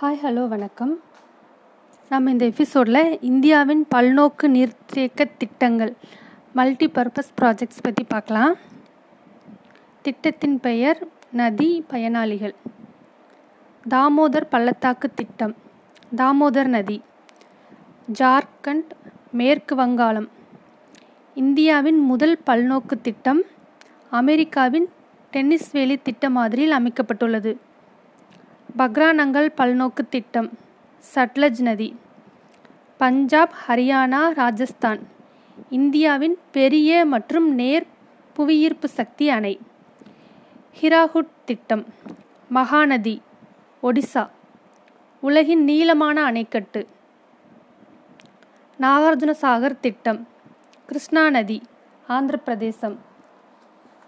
Hi hello வணக்கம். நம்ம இந்த எபிசோடில் இந்தியாவின் பல்நோக்கு நீர்த்தேக்க திட்டங்கள் மல்டி பர்பஸ் ப்ராஜெக்ட்ஸ் பற்றி பார்க்கலாம். திட்டத்தின் பெயர் நதி பயனாளிகள். தாமோதர் பள்ளத்தாக்கு திட்டம் தாமோதர் நதி. ஜார்க்கண்ட் மேற்கு வங்காளம். இந்தியாவின் முதல் பல்நோக்கு திட்டம் அமெரிக்காவின் டென்னிஸ் வேலி திட்ட மாதிரியில் அமைக்கப்பட்டுள்ளது. பக்ரானங்கள் பல்நோக்கு திட்டம். சட்லஜ் நதி. பஞ்சாப் ஹரியானா ராஜஸ்தான். இந்தியாவின் பெரிய மற்றும் நேர் புவியீர்ப்பு சக்தி அணை. ஹிராகுட் திட்டம். மகாநதி. ஒடிசா. உலகின் நீளமான அணைக்கட்டு. நாகார்ஜுன சாகர் திட்டம். கிருஷ்ணா நதி ஆந்திர பிரதேசம்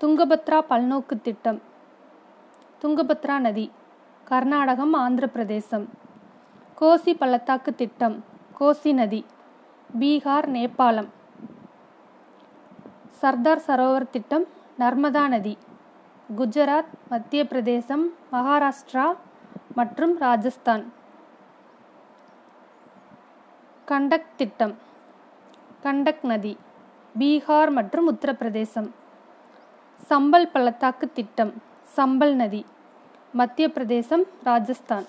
துங்கபத்ரா பல்நோக்கு திட்டம். துங்கபத்ரா நதி. கர்நாடகம் ஆந்திர பிரதேசம் கோசி பள்ளத்தாக்கு திட்டம் கோசி நதி பீகார் நேபாளம். சர்தார் சரோவர் திட்டம் நர்மதா நதி குஜராத் மத்திய பிரதேசம் மகாராஷ்டிரா மற்றும் ராஜஸ்தான். கண்டக் திட்டம் கண்டக் நதி பீகார் மற்றும் உத்தரப்பிரதேசம். சம்பல் பள்ளத்தாக்கு திட்டம் சம்பல் நதி. மத்திய பிரதேசம் ராஜஸ்தான்